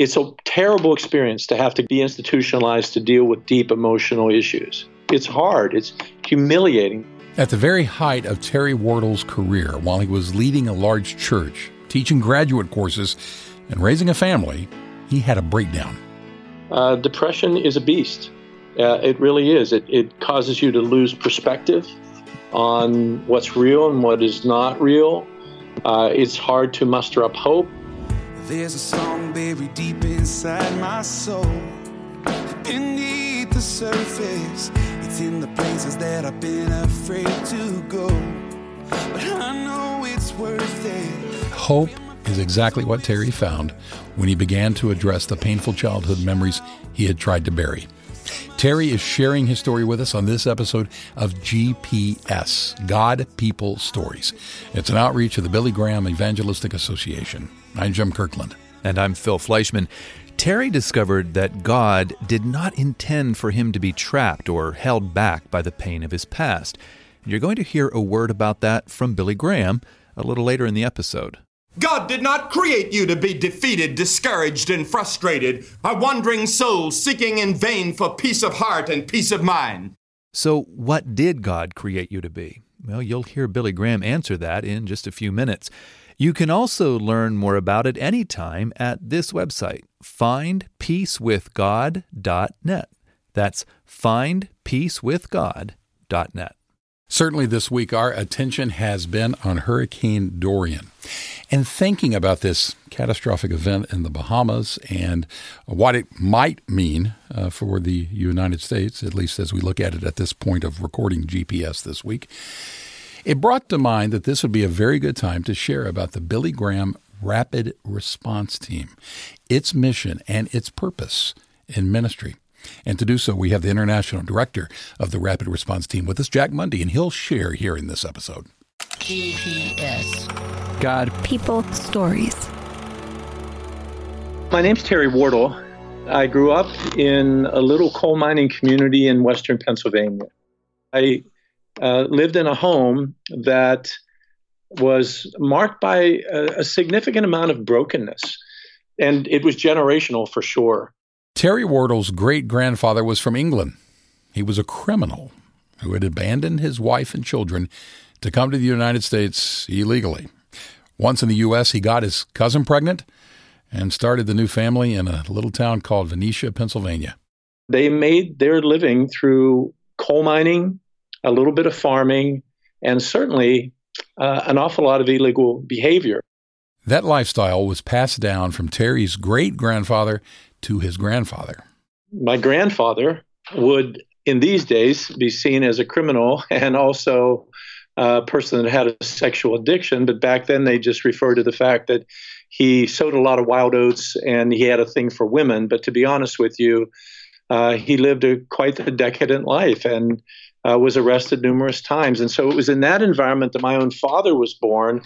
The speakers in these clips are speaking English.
It's a terrible experience to have to be institutionalized to deal with deep emotional issues. It's hard, it's humiliating. At the very height of Terry Wardle's career, while he was leading a large church, teaching graduate courses, and raising a family, he had a breakdown. Uh, depression is a beast. Uh, it really is. It, it causes you to lose perspective on what's real and what is not real. Uh, it's hard to muster up hope. There's a song buried deep inside my soul, beneath the surface. It's in the places that I've been afraid to go, but I know it's worth it. Hope is exactly what Terry found when he began to address the painful childhood memories he had tried to bury. Terry is sharing his story with us on this episode of GPS God People Stories. It's an outreach of the Billy Graham Evangelistic Association. I'm Jim Kirkland. And I'm Phil Fleischman. Terry discovered that God did not intend for him to be trapped or held back by the pain of his past. You're going to hear a word about that from Billy Graham a little later in the episode. God did not create you to be defeated, discouraged, and frustrated, a wandering soul seeking in vain for peace of heart and peace of mind. So, what did God create you to be? Well, you'll hear Billy Graham answer that in just a few minutes. You can also learn more about it anytime at this website, findpeacewithgod.net. That's findpeacewithgod.net. Certainly, this week, our attention has been on Hurricane Dorian. And thinking about this catastrophic event in the Bahamas and what it might mean uh, for the United States, at least as we look at it at this point of recording GPS this week, it brought to mind that this would be a very good time to share about the Billy Graham Rapid Response Team, its mission, and its purpose in ministry. And to do so, we have the International Director of the Rapid Response Team with us, Jack Munday, and he'll share here in this episode. GPS God People Stories. My name's Terry Wardle. I grew up in a little coal mining community in western Pennsylvania. I uh, lived in a home that was marked by a, a significant amount of brokenness, and it was generational for sure. Terry Wardle's great grandfather was from England. He was a criminal who had abandoned his wife and children to come to the United States illegally. Once in the U.S., he got his cousin pregnant and started the new family in a little town called Venetia, Pennsylvania. They made their living through coal mining, a little bit of farming, and certainly uh, an awful lot of illegal behavior. That lifestyle was passed down from Terry's great grandfather to his grandfather. My grandfather would, in these days, be seen as a criminal and also a person that had a sexual addiction. But back then, they just referred to the fact that he sowed a lot of wild oats and he had a thing for women. But to be honest with you, uh, he lived a quite a decadent life and uh, was arrested numerous times. And so it was in that environment that my own father was born.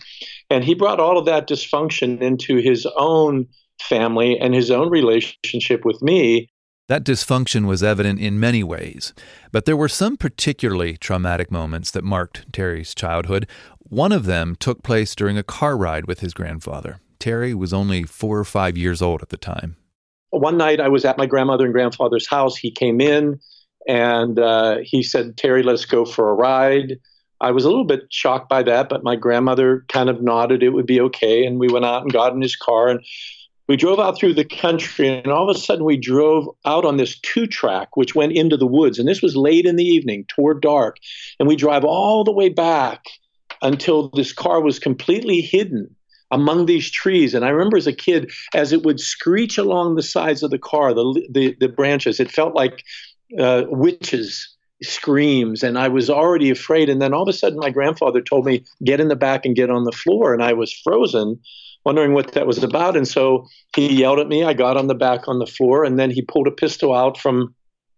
And he brought all of that dysfunction into his own family and his own relationship with me. That dysfunction was evident in many ways, but there were some particularly traumatic moments that marked Terry's childhood. One of them took place during a car ride with his grandfather. Terry was only four or five years old at the time. One night I was at my grandmother and grandfather's house. He came in and uh, he said, Terry, let's go for a ride. I was a little bit shocked by that, but my grandmother kind of nodded it would be okay. And we went out and got in his car and we drove out through the country, and all of a sudden we drove out on this two track, which went into the woods. And this was late in the evening, toward dark. And we drive all the way back until this car was completely hidden among these trees. And I remember as a kid, as it would screech along the sides of the car, the, the, the branches, it felt like uh, witches screams and i was already afraid and then all of a sudden my grandfather told me get in the back and get on the floor and i was frozen wondering what that was about. And so he yelled at me. I got on the back on the floor, and then he pulled a pistol out from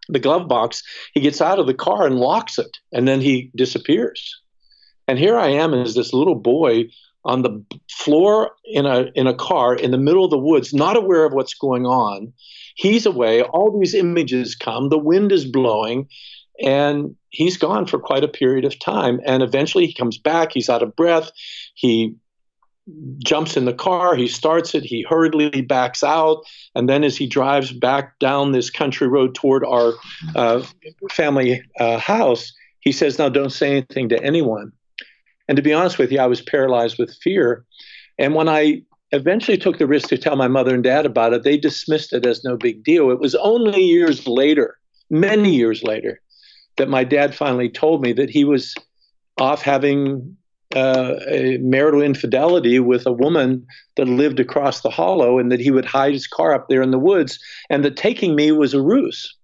the glove box. He gets out of the car and locks it, and then he disappears. And here I am as this little boy on the floor in a in a car in the middle of the woods, not aware of what's going on. He's away. All these images come. The wind is blowing, and he's gone for quite a period of time. And eventually, he comes back. He's out of breath. He jumps in the car, he starts it, he hurriedly backs out, and then as he drives back down this country road toward our uh, family uh, house, he says, Now don't say anything to anyone. And to be honest with you, I was paralyzed with fear. And when I eventually took the risk to tell my mother and dad about it, they dismissed it as no big deal. It was only years later, many years later, that my dad finally told me that he was off having uh, a marital infidelity with a woman that lived across the hollow and that he would hide his car up there in the woods and that taking me was a ruse.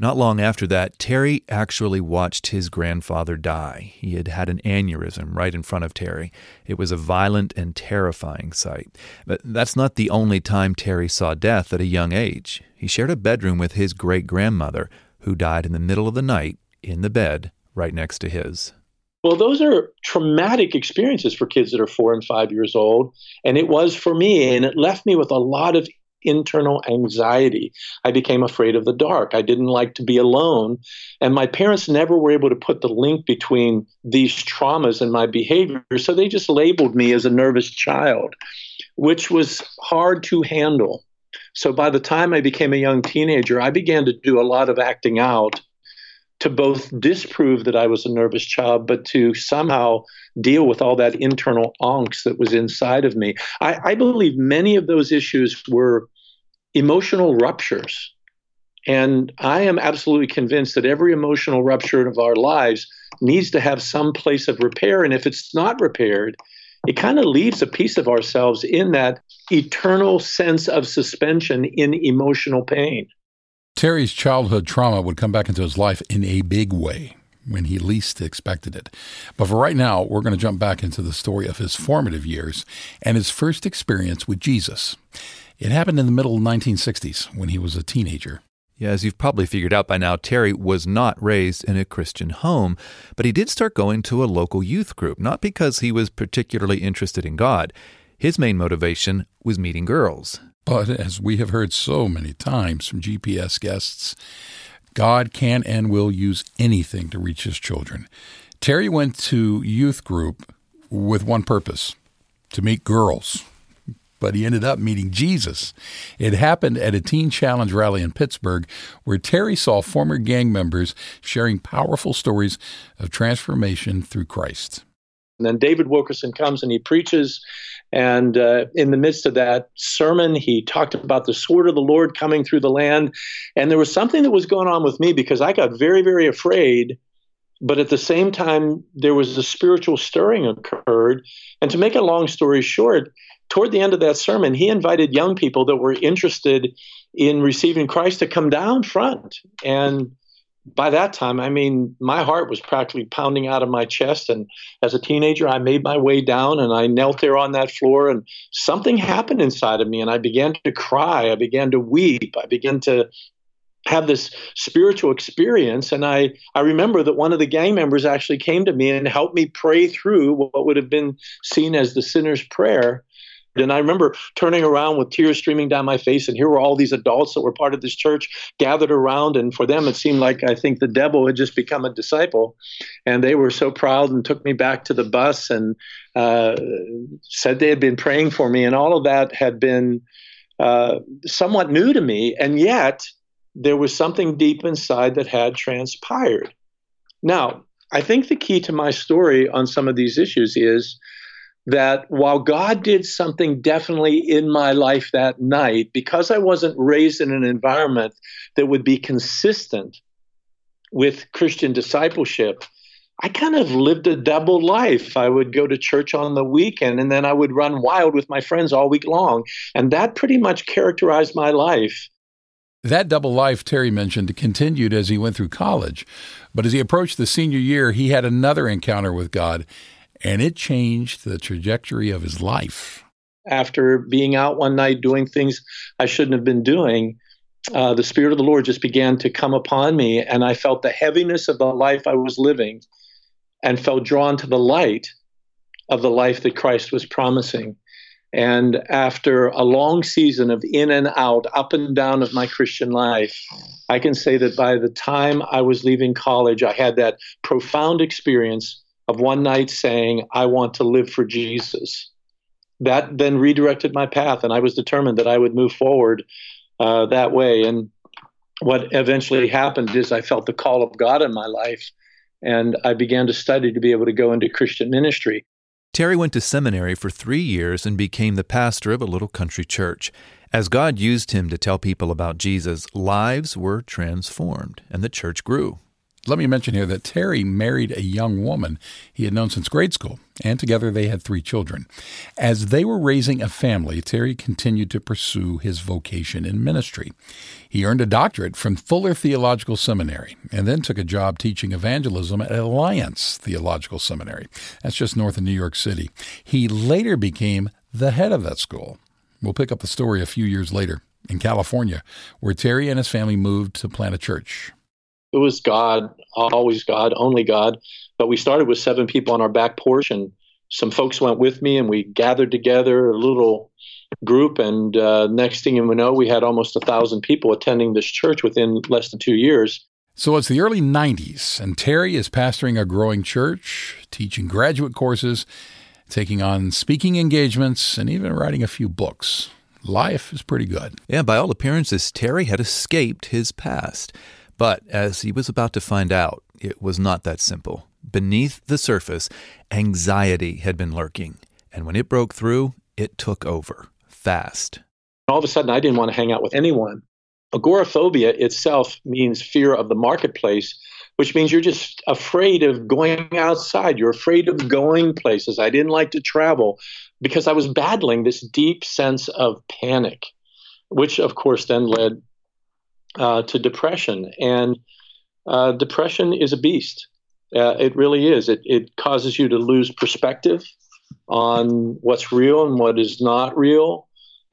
Not long after that, Terry actually watched his grandfather die. He had had an aneurysm right in front of Terry. It was a violent and terrifying sight. But that's not the only time Terry saw death at a young age. He shared a bedroom with his great grandmother, who died in the middle of the night in the bed right next to his. Well, those are traumatic experiences for kids that are four and five years old. And it was for me. And it left me with a lot of internal anxiety. I became afraid of the dark. I didn't like to be alone. And my parents never were able to put the link between these traumas and my behavior. So they just labeled me as a nervous child, which was hard to handle. So by the time I became a young teenager, I began to do a lot of acting out to both disprove that I was a nervous child, but to somehow deal with all that internal angst that was inside of me. I, I believe many of those issues were emotional ruptures. And I am absolutely convinced that every emotional rupture of our lives needs to have some place of repair. And if it's not repaired, it kind of leaves a piece of ourselves in that eternal sense of suspension in emotional pain. Terry's childhood trauma would come back into his life in a big way when he least expected it. But for right now, we're going to jump back into the story of his formative years and his first experience with Jesus. It happened in the middle of the 1960s when he was a teenager. Yeah, as you've probably figured out by now, Terry was not raised in a Christian home, but he did start going to a local youth group, not because he was particularly interested in God. His main motivation was meeting girls. But as we have heard so many times from GPS guests, God can and will use anything to reach his children. Terry went to youth group with one purpose to meet girls but he ended up meeting Jesus. It happened at a Teen Challenge rally in Pittsburgh where Terry saw former gang members sharing powerful stories of transformation through Christ. And then David Wilkerson comes and he preaches. And uh, in the midst of that sermon, he talked about the sword of the Lord coming through the land. And there was something that was going on with me because I got very, very afraid. But at the same time, there was a spiritual stirring occurred. And to make a long story short, toward the end of that sermon, he invited young people that were interested in receiving Christ to come down front. And by that time, I mean, my heart was practically pounding out of my chest. And as a teenager, I made my way down and I knelt there on that floor, and something happened inside of me. And I began to cry. I began to weep. I began to have this spiritual experience and I, I remember that one of the gang members actually came to me and helped me pray through what would have been seen as the sinner's prayer and I remember turning around with tears streaming down my face, and here were all these adults that were part of this church gathered around. And for them, it seemed like I think the devil had just become a disciple. And they were so proud and took me back to the bus and uh, said they had been praying for me. And all of that had been uh, somewhat new to me. And yet, there was something deep inside that had transpired. Now, I think the key to my story on some of these issues is that while God did something definitely in my life that night, because I wasn't raised in an environment that would be consistent with Christian discipleship, I kind of lived a double life. I would go to church on the weekend and then I would run wild with my friends all week long. And that pretty much characterized my life. That double life Terry mentioned continued as he went through college. But as he approached the senior year, he had another encounter with God and it changed the trajectory of his life. After being out one night doing things I shouldn't have been doing, uh, the Spirit of the Lord just began to come upon me, and I felt the heaviness of the life I was living and felt drawn to the light of the life that Christ was promising. And after a long season of in and out, up and down of my Christian life, I can say that by the time I was leaving college, I had that profound experience of one night saying, I want to live for Jesus. that then redirected my path, and I was determined that I would move forward uh, that way. And what eventually happened is I felt the call of God in my life, and I began to study to be able to go into Christian ministry. Terry went to seminary for three years and became the pastor of a little country church. As God used him to tell people about Jesus, lives were transformed and the church grew. Let me mention here that Terry married a young woman he had known since grade school, and together they had three children. As they were raising a family, Terry continued to pursue his vocation in ministry. He earned a doctorate from Fuller Theological Seminary and then took a job teaching evangelism at Alliance Theological Seminary. That's just north of New York City. He later became the head of that school. We'll pick up the story a few years later in California, where Terry and his family moved to plant a church it was God, always God, only God. But we started with seven people on our back porch, and some folks went with me, and we gathered together a little group. And uh, next thing you know, we had almost a thousand people attending this church within less than two years. So it's the early 90s, and Terry is pastoring a growing church, teaching graduate courses, taking on speaking engagements, and even writing a few books. Life is pretty good. Yeah, by all appearances, Terry had escaped his past. But as he was about to find out, it was not that simple. Beneath the surface, anxiety had been lurking, and when it broke through, it took over fast. All of a sudden, I didn't want to hang out with anyone. Agoraphobia itself means fear of the marketplace, which means you're just afraid of going outside. You're afraid of going places. I didn't like to travel because I was battling this deep sense of panic, which, of course, then led uh, to depression. And uh, depression is a beast. Uh, it really is. It, it causes you to lose perspective on what's real and what is not real.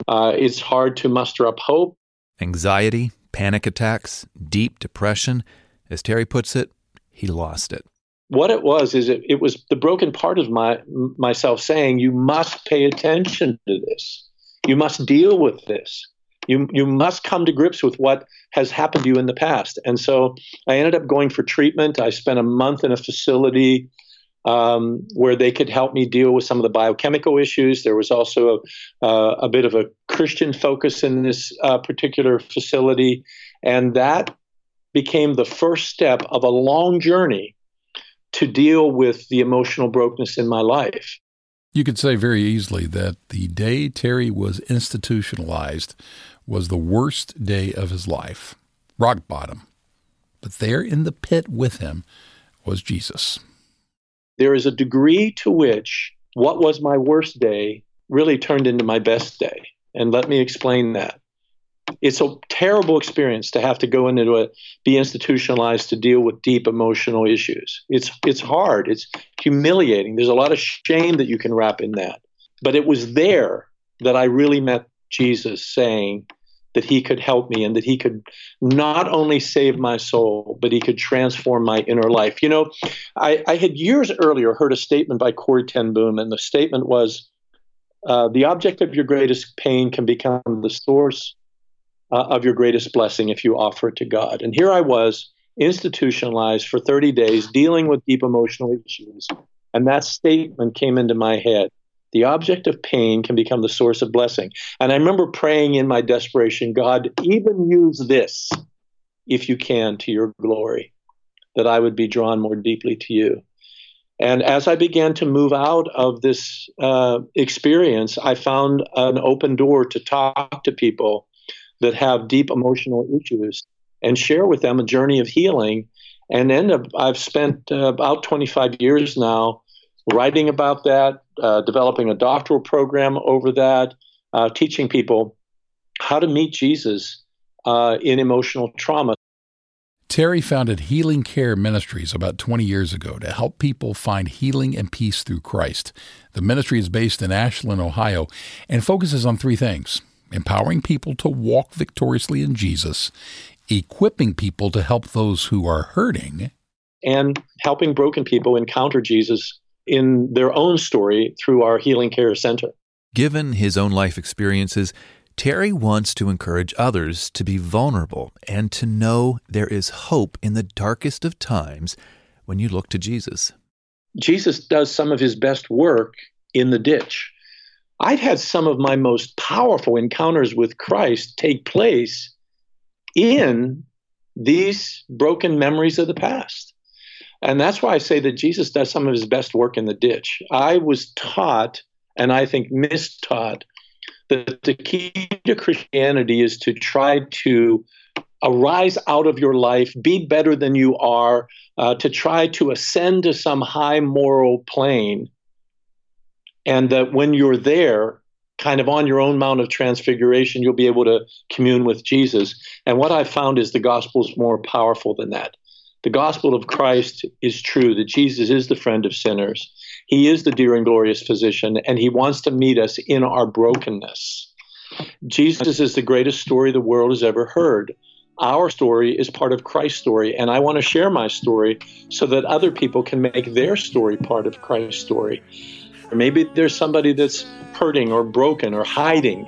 Uh, it's hard to muster up hope. Anxiety, panic attacks, deep depression. As Terry puts it, he lost it. What it was is it, it was the broken part of my myself saying, "You must pay attention to this. You must deal with this." You you must come to grips with what has happened to you in the past. And so I ended up going for treatment. I spent a month in a facility um, where they could help me deal with some of the biochemical issues. There was also a, uh, a bit of a Christian focus in this uh, particular facility, and that became the first step of a long journey to deal with the emotional brokenness in my life. You could say very easily that the day Terry was institutionalized was the worst day of his life, rock bottom. But there in the pit with him was Jesus. There is a degree to which what was my worst day really turned into my best day. And let me explain that. It's a terrible experience to have to go into it, be institutionalized to deal with deep emotional issues. It's it's hard. It's humiliating. There's a lot of shame that you can wrap in that. But it was there that I really met Jesus saying, that he could help me and that he could not only save my soul, but he could transform my inner life. You know, I, I had years earlier heard a statement by Corrie ten Boom, and the statement was uh, The object of your greatest pain can become the source uh, of your greatest blessing if you offer it to God. And here I was, institutionalized for 30 days, dealing with deep emotional issues. And that statement came into my head the object of pain can become the source of blessing. And I remember praying in my desperation, God, even use this, if you can, to your glory, that I would be drawn more deeply to you. And as I began to move out of this uh, experience, I found an open door to talk to people that have deep emotional issues and share with them a journey of healing. And end up, I've spent uh, about 25 years now writing about that, uh, developing a doctoral program over that, uh, teaching people how to meet Jesus uh, in emotional trauma. Terry founded Healing Care Ministries about 20 years ago to help people find healing and peace through Christ. The ministry is based in Ashland, Ohio, and focuses on three things empowering people to walk victoriously in Jesus, equipping people to help those who are hurting, and helping broken people encounter Jesus in their own story through our Healing Care Center. Given his own life experiences, Terry wants to encourage others to be vulnerable and to know there is hope in the darkest of times when you look to Jesus. Jesus does some of his best work in the ditch. I've had some of my most powerful encounters with Christ take place in these broken memories of the past. And that's why I say that Jesus does some of his best work in the ditch. I was taught, and I think mistaught, that the key to Christianity is to try to arise out of your life, be better than you are, uh, to try to ascend to some high moral plane. And that when you're there, kind of on your own Mount of Transfiguration, you'll be able to commune with Jesus. And what I've found is the gospel is more powerful than that. The gospel of Christ is true that Jesus is the friend of sinners. He is the dear and glorious physician, and he wants to meet us in our brokenness. Jesus is the greatest story the world has ever heard. Our story is part of Christ's story, and I want to share my story so that other people can make their story part of Christ's story. Or maybe there's somebody that's hurting or broken or hiding.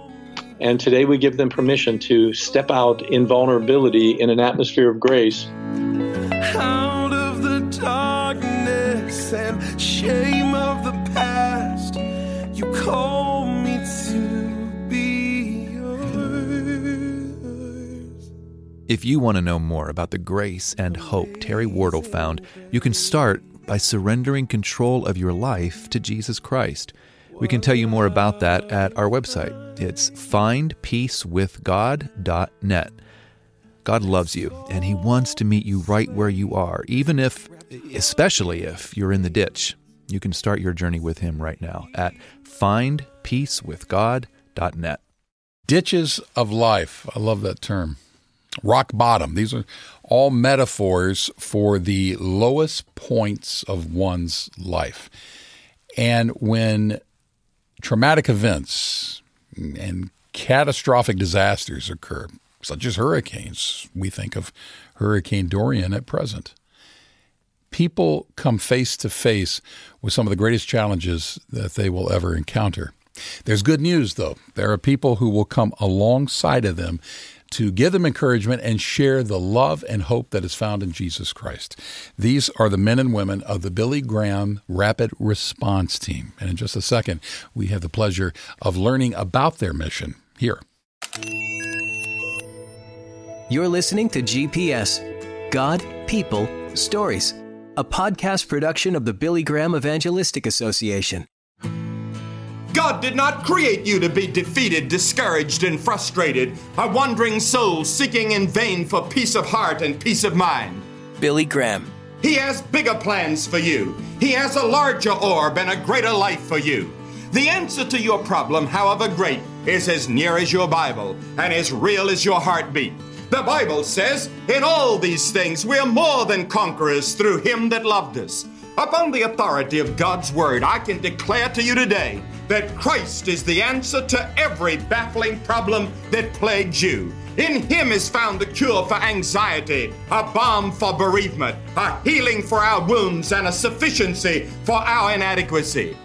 And today we give them permission to step out in vulnerability in an atmosphere of grace. Out of the darkness and shame of the past, you call me to be yours. If you want to know more about the grace and hope Terry Wardle found, you can start by surrendering control of your life to Jesus Christ. We can tell you more about that at our website. It's findpeacewithgod.net. God loves you and He wants to meet you right where you are, even if, especially if you're in the ditch. You can start your journey with Him right now at findpeacewithgod.net. Ditches of life. I love that term. Rock bottom. These are all metaphors for the lowest points of one's life. And when traumatic events and catastrophic disasters occur, such as hurricanes. We think of Hurricane Dorian at present. People come face to face with some of the greatest challenges that they will ever encounter. There's good news, though. There are people who will come alongside of them to give them encouragement and share the love and hope that is found in Jesus Christ. These are the men and women of the Billy Graham Rapid Response Team. And in just a second, we have the pleasure of learning about their mission here. You're listening to GPS God, People, Stories, a podcast production of the Billy Graham Evangelistic Association. God did not create you to be defeated, discouraged, and frustrated, a wandering soul seeking in vain for peace of heart and peace of mind. Billy Graham. He has bigger plans for you. He has a larger orb and a greater life for you. The answer to your problem, however great, is as near as your Bible and as real as your heartbeat. The Bible says, In all these things we are more than conquerors through him that loved us. Upon the authority of God's word, I can declare to you today that Christ is the answer to every baffling problem that plagues you. In Him is found the cure for anxiety, a balm for bereavement, a healing for our wounds, and a sufficiency for our inadequacy.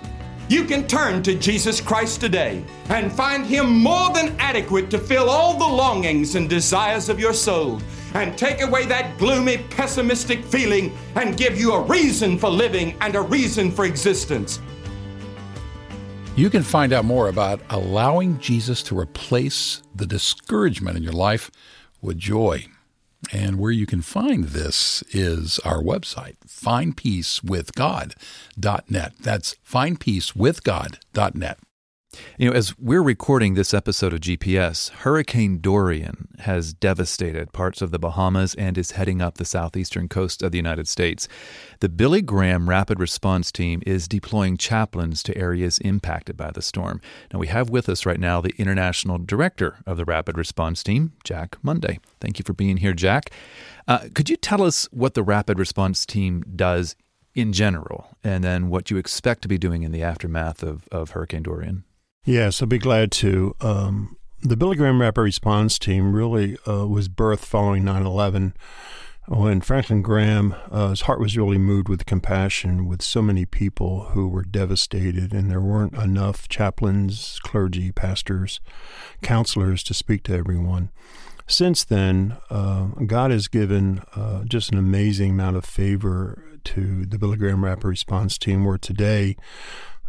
You can turn to Jesus Christ today and find Him more than adequate to fill all the longings and desires of your soul and take away that gloomy, pessimistic feeling and give you a reason for living and a reason for existence. You can find out more about allowing Jesus to replace the discouragement in your life with joy. And where you can find this is our website, findpeacewithgod.net. That's findpeacewithgod.net. You know, as we're recording this episode of GPS, Hurricane Dorian has devastated parts of the Bahamas and is heading up the southeastern coast of the United States. The Billy Graham Rapid Response Team is deploying chaplains to areas impacted by the storm. Now, we have with us right now the International Director of the Rapid Response Team, Jack Munday. Thank you for being here, Jack. Uh, could you tell us what the Rapid Response Team does in general, and then what you expect to be doing in the aftermath of, of Hurricane Dorian? Yes, I'd be glad to. Um, the Billy Graham Rapid Response Team really uh, was birthed following 9 11 when Franklin Graham, uh, his heart was really moved with compassion with so many people who were devastated, and there weren't enough chaplains, clergy, pastors, counselors to speak to everyone. Since then, uh, God has given uh, just an amazing amount of favor to the Billy Graham Rapid Response Team, where today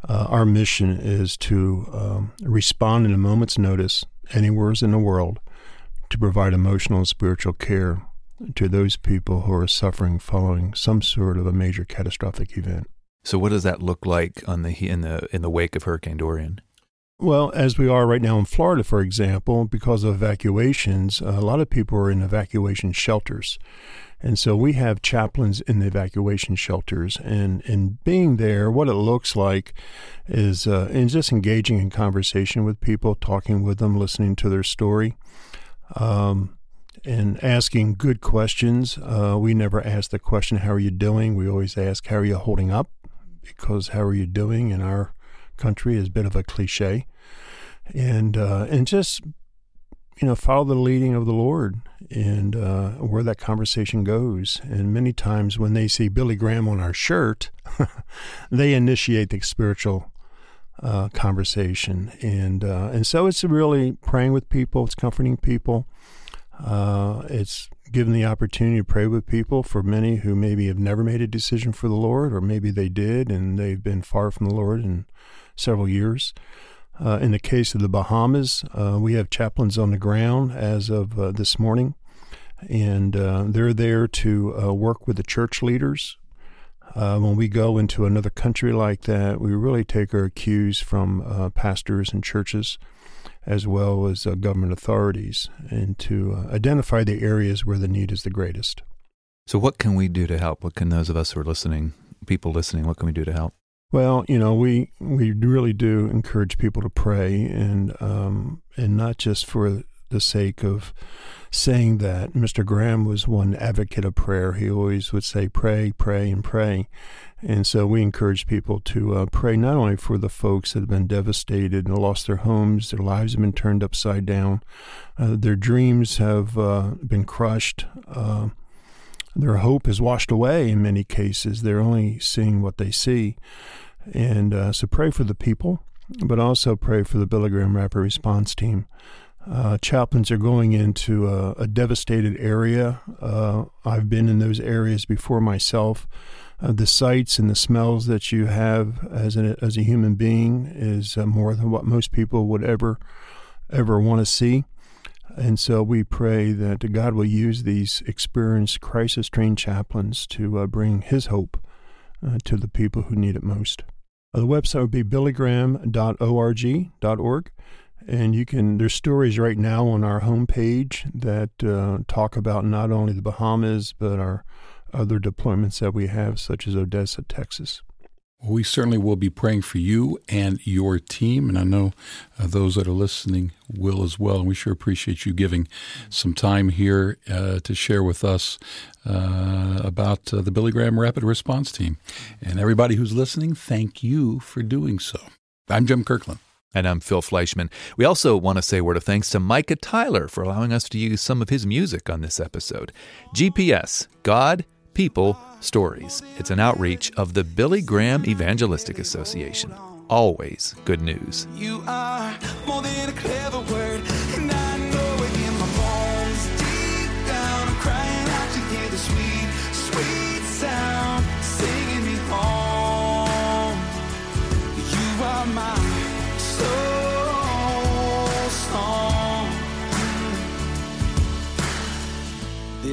Uh, our mission is to um, respond in a moment's notice, anywhere in the world, to provide emotional and spiritual care to those people who are suffering following some sort of a major catastrophic event. So, what does that look like on the in the in the wake of Hurricane Dorian? Well, as we are right now in Florida, for example, because of evacuations, a lot of people are in evacuation shelters. And so we have chaplains in the evacuation shelters. And in being there, what it looks like is uh, in just engaging in conversation with people, talking with them, listening to their story. Um, and asking good questions. Uh, we never ask the question, How are you doing? We always ask, How are you holding up? Because how are you doing in our country is a bit of a cliche. And, uh, and just, you know, follow the leading of the Lord and uh, where that conversation goes. And many times when they see Billy Graham on our shirt, they initiate the spiritual uh, conversation. And, uh, and so it's really praying with people, it's comforting people. Uh, it's given the opportunity to pray with people for many who maybe have never made a decision for the Lord, or maybe they did and they've been far from the Lord in several years. Uh, in the case of the Bahamas, uh, we have chaplains on the ground as of uh, this morning, and uh, they're there to uh, work with the church leaders. when we go into another country like that, we really take our cues from pastors and churches as well as uh, government authorities and to uh, identify the areas where the need is the greatest. So, what can we do to help? What can those of us who are listening, people listening, what can we do to help? Well, you know, we we really do encourage people to pray, and um, and not just for the sake of saying that. Mr. Graham was one advocate of prayer. He always would say, "Pray, pray, and pray." And so we encourage people to uh, pray not only for the folks that have been devastated and lost their homes, their lives have been turned upside down, uh, their dreams have uh, been crushed, uh, their hope is washed away in many cases. They're only seeing what they see. And uh, so pray for the people, but also pray for the Billy Graham Rapid Response Team. Uh, chaplains are going into a, a devastated area. Uh, I've been in those areas before myself uh, the sights and the smells that you have as a, as a human being is uh, more than what most people would ever ever want to see. And so we pray that God will use these experienced crisis trained chaplains to uh, bring His hope uh, to the people who need it most. Uh, the website would be billygraham.org.org. And you can, there's stories right now on our homepage that uh, talk about not only the Bahamas, but our other deployments that we have, such as Odessa, Texas. We certainly will be praying for you and your team, and I know uh, those that are listening will as well. And we sure appreciate you giving some time here uh, to share with us uh, about uh, the Billy Graham Rapid Response Team. And everybody who's listening, thank you for doing so. I'm Jim Kirkland. And I'm Phil Fleischman. We also want to say a word of thanks to Micah Tyler for allowing us to use some of his music on this episode. GPS, God, People, Stories. It's an outreach of the Billy Graham Evangelistic Association. Always good news.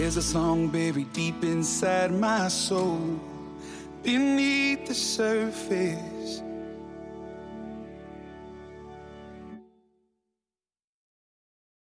There's a song buried deep inside my soul, beneath the surface.